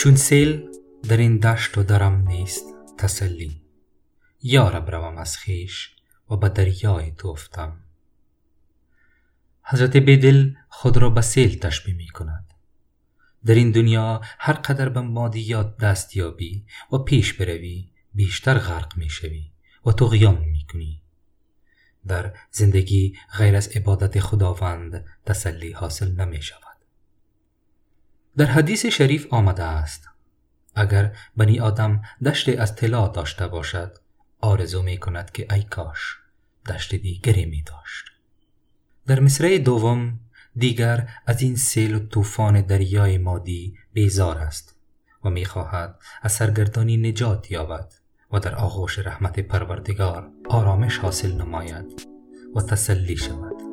چون سیل در این دشت و درم نیست تسلی. یارب روم از خویش و به دریای تو افتم. حضرت بیدل خود را به سیل تشبیه می کند. در این دنیا هر قدر به مادیات دست یابی و پیش بروی بیشتر غرق می شوی و تغیان می کنی. در زندگی غیر از عبادت خداوند تسلی حاصل نمی شود. در حدیث شریف آمده است. اگر بنی آدم دشت از طلا داشته باشد آرزو می کند که ای کاش دشت دیگری می داشت. در مصرع دوم دیگر از این سیل و طوفان دریای مادی بیزار است و می خواهد از سرگردانی نجات یابد و در آغوش رحمت پروردگار آرامش حاصل نماید و تسلی شود.